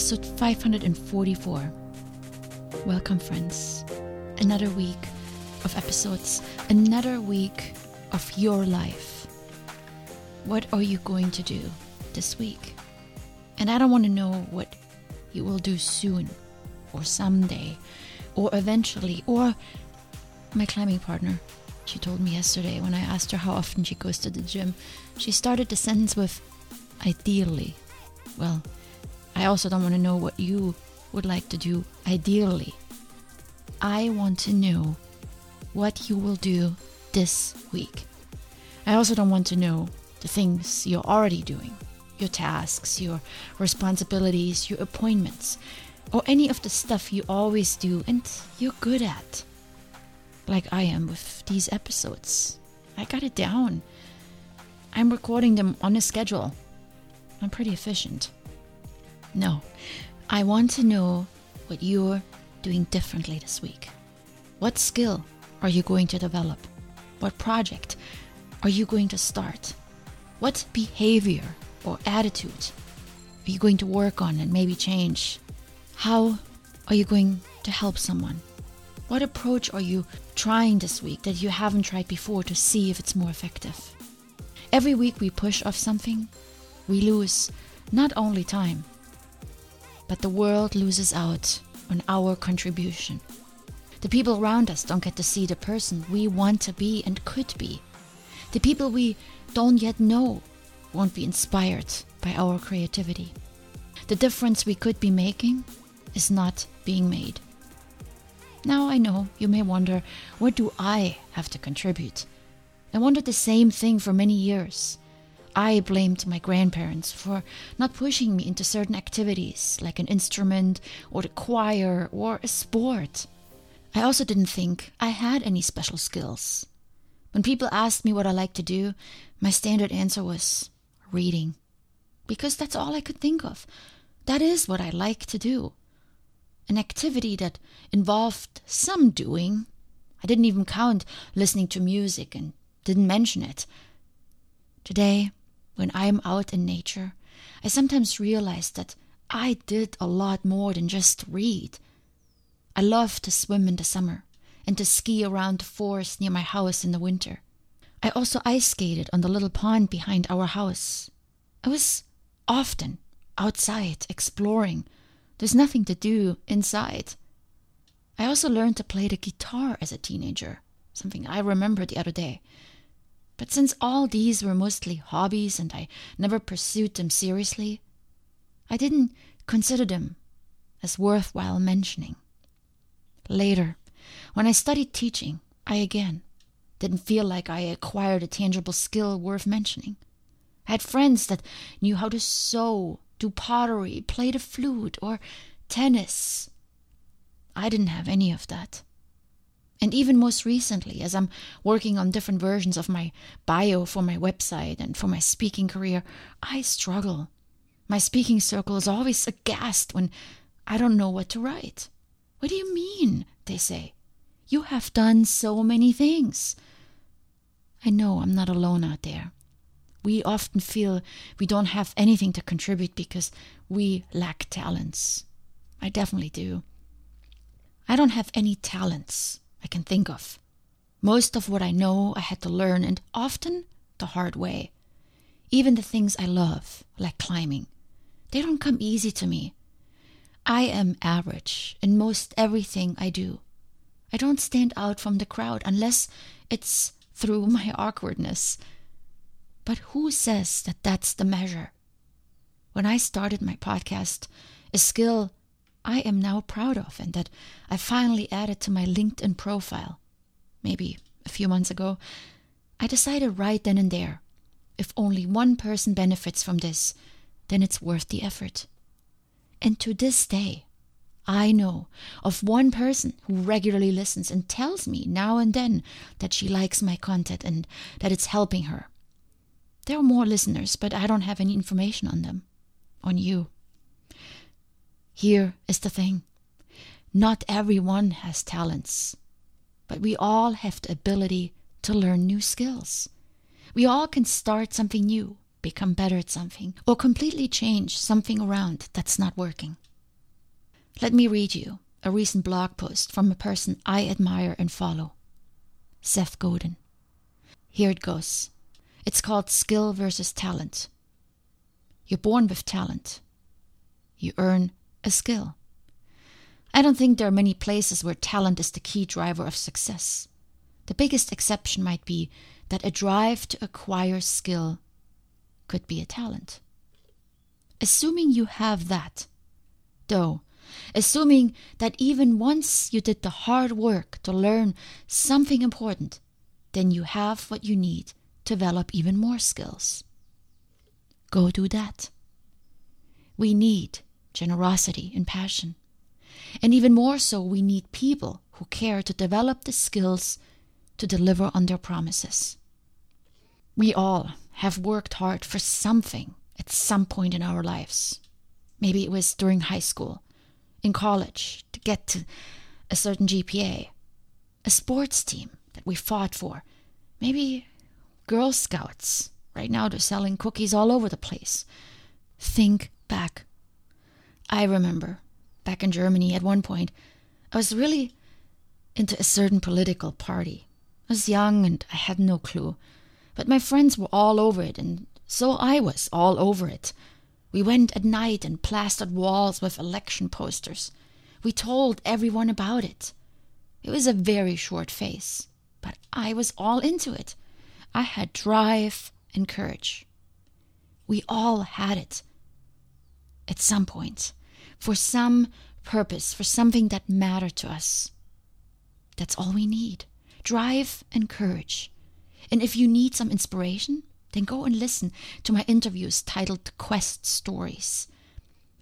episode 544. Welcome, friends. Another week of episodes, another week of your life. What are you going to do this week? And I don't want to know what you will do soon, or someday, or eventually, or my climbing partner. She told me yesterday when I asked her how often she goes to the gym, she started the sentence with ideally. Well, I also don't want to know what you would like to do ideally. I want to know what you will do this week. I also don't want to know the things you're already doing, your tasks, your responsibilities, your appointments, or any of the stuff you always do and you're good at. Like I am with these episodes. I got it down. I'm recording them on a schedule. I'm pretty efficient. No, I want to know what you're doing differently this week. What skill are you going to develop? What project are you going to start? What behavior or attitude are you going to work on and maybe change? How are you going to help someone? What approach are you trying this week that you haven't tried before to see if it's more effective? Every week we push off something, we lose not only time, but the world loses out on our contribution. The people around us don't get to see the person we want to be and could be. The people we don't yet know won't be inspired by our creativity. The difference we could be making is not being made. Now I know you may wonder what do I have to contribute? I wondered the same thing for many years. I blamed my grandparents for not pushing me into certain activities like an instrument or the choir or a sport. I also didn't think I had any special skills. When people asked me what I like to do, my standard answer was reading. Because that's all I could think of. That is what I like to do. An activity that involved some doing. I didn't even count listening to music and didn't mention it. Today, when I am out in nature, I sometimes realize that I did a lot more than just read. I love to swim in the summer and to ski around the forest near my house in the winter. I also ice skated on the little pond behind our house. I was often outside exploring. There's nothing to do inside. I also learned to play the guitar as a teenager, something I remember the other day. But since all these were mostly hobbies and I never pursued them seriously, I didn't consider them as worthwhile mentioning. Later, when I studied teaching, I again didn't feel like I acquired a tangible skill worth mentioning. I had friends that knew how to sew, do pottery, play the flute, or tennis. I didn't have any of that. And even most recently, as I'm working on different versions of my bio for my website and for my speaking career, I struggle. My speaking circle is always aghast when I don't know what to write. What do you mean? They say. You have done so many things. I know I'm not alone out there. We often feel we don't have anything to contribute because we lack talents. I definitely do. I don't have any talents. I can think of. Most of what I know I had to learn, and often the hard way. Even the things I love, like climbing, they don't come easy to me. I am average in most everything I do. I don't stand out from the crowd unless it's through my awkwardness. But who says that that's the measure? When I started my podcast, a skill I am now proud of and that I finally added to my LinkedIn profile. Maybe a few months ago, I decided right then and there if only one person benefits from this, then it's worth the effort. And to this day, I know of one person who regularly listens and tells me now and then that she likes my content and that it's helping her. There are more listeners, but I don't have any information on them, on you. Here is the thing not everyone has talents, but we all have the ability to learn new skills. We all can start something new, become better at something, or completely change something around that's not working. Let me read you a recent blog post from a person I admire and follow Seth Godin. Here it goes. It's called Skill versus Talent. You're born with talent. You earn a skill. I don't think there are many places where talent is the key driver of success. The biggest exception might be that a drive to acquire skill could be a talent. Assuming you have that, though, assuming that even once you did the hard work to learn something important, then you have what you need to develop even more skills. Go do that. We need generosity and passion. And even more so, we need people who care to develop the skills to deliver on their promises. We all have worked hard for something at some point in our lives. Maybe it was during high school, in college, to get to a certain GPA, a sports team that we fought for, maybe Girl Scouts. Right now, they're selling cookies all over the place. Think back. I remember back in Germany at one point, I was really into a certain political party. I was young and I had no clue. But my friends were all over it, and so I was all over it. We went at night and plastered walls with election posters. We told everyone about it. It was a very short phase, but I was all into it. I had drive and courage. We all had it at some point, for some purpose, for something that mattered to us. That's all we need drive and courage. And if you need some inspiration, then go and listen to my interviews titled Quest Stories.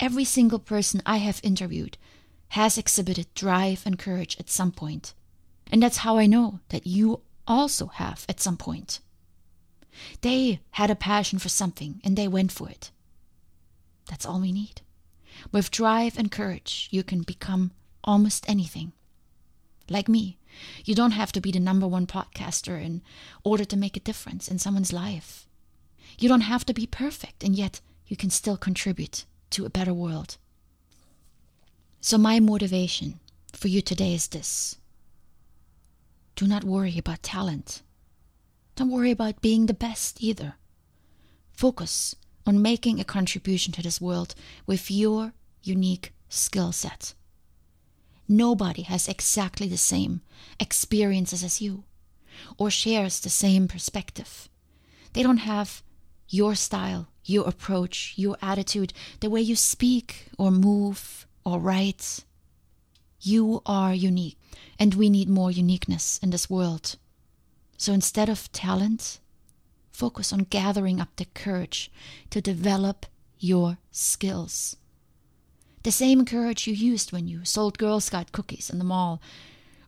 Every single person I have interviewed has exhibited drive and courage at some point. And that's how I know that you also have at some point. They had a passion for something and they went for it. That's all we need. With drive and courage, you can become almost anything. Like me, you don't have to be the number one podcaster in order to make a difference in someone's life. You don't have to be perfect, and yet you can still contribute to a better world. So, my motivation for you today is this do not worry about talent. Don't worry about being the best either. Focus on making a contribution to this world with your unique skill set. Nobody has exactly the same experiences as you or shares the same perspective. They don't have your style, your approach, your attitude, the way you speak or move or write. You are unique, and we need more uniqueness in this world. So instead of talent, focus on gathering up the courage to develop your skills. The same courage you used when you sold Girl Scout cookies in the mall,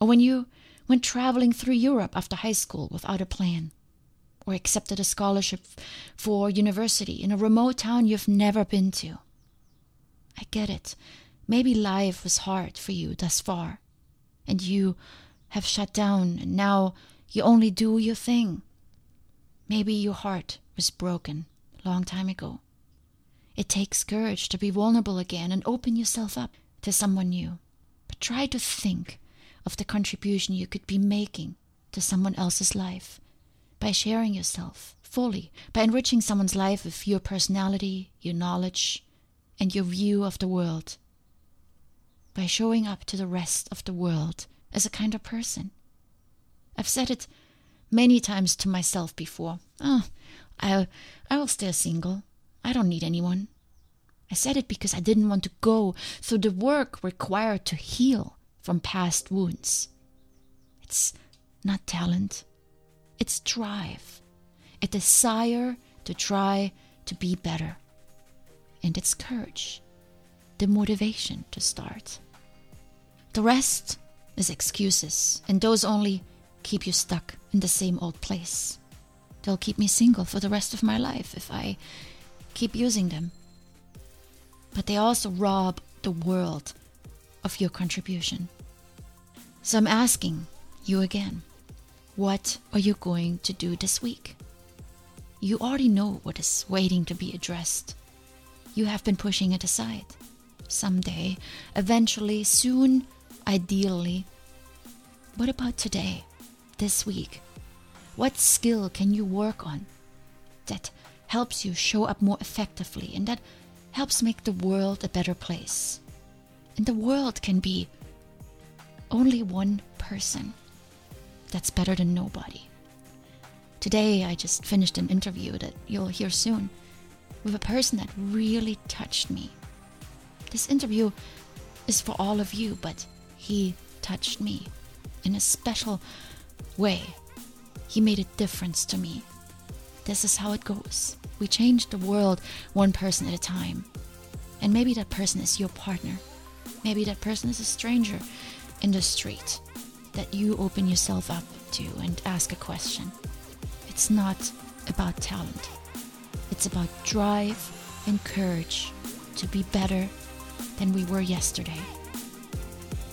or when you went traveling through Europe after high school without a plan, or accepted a scholarship for university in a remote town you've never been to. I get it. Maybe life was hard for you thus far, and you have shut down, and now you only do your thing. Maybe your heart was broken long time ago. It takes courage to be vulnerable again and open yourself up to someone new. But try to think of the contribution you could be making to someone else's life by sharing yourself fully, by enriching someone's life with your personality, your knowledge, and your view of the world, by showing up to the rest of the world as a kind of person. I've said it many times to myself before. Oh, I'll, I'll stay single. I don't need anyone. I said it because I didn't want to go through the work required to heal from past wounds. It's not talent, it's drive, a desire to try to be better. And it's courage, the motivation to start. The rest is excuses, and those only keep you stuck in the same old place. They'll keep me single for the rest of my life if I keep using them. But they also rob the world of your contribution. So I'm asking you again what are you going to do this week? You already know what is waiting to be addressed. You have been pushing it aside. someday, eventually, soon, ideally. What about today, this week? What skill can you work on that helps you show up more effectively and that helps make the world a better place? And the world can be only one person. That's better than nobody. Today, I just finished an interview that you'll hear soon with a person that really touched me. This interview is for all of you, but he touched me in a special way. He made a difference to me. This is how it goes. We change the world one person at a time. And maybe that person is your partner. Maybe that person is a stranger in the street that you open yourself up to and ask a question. It's not about talent, it's about drive and courage to be better than we were yesterday.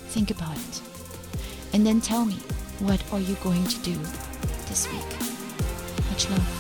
Think about it. And then tell me, what are you going to do this week? Much love.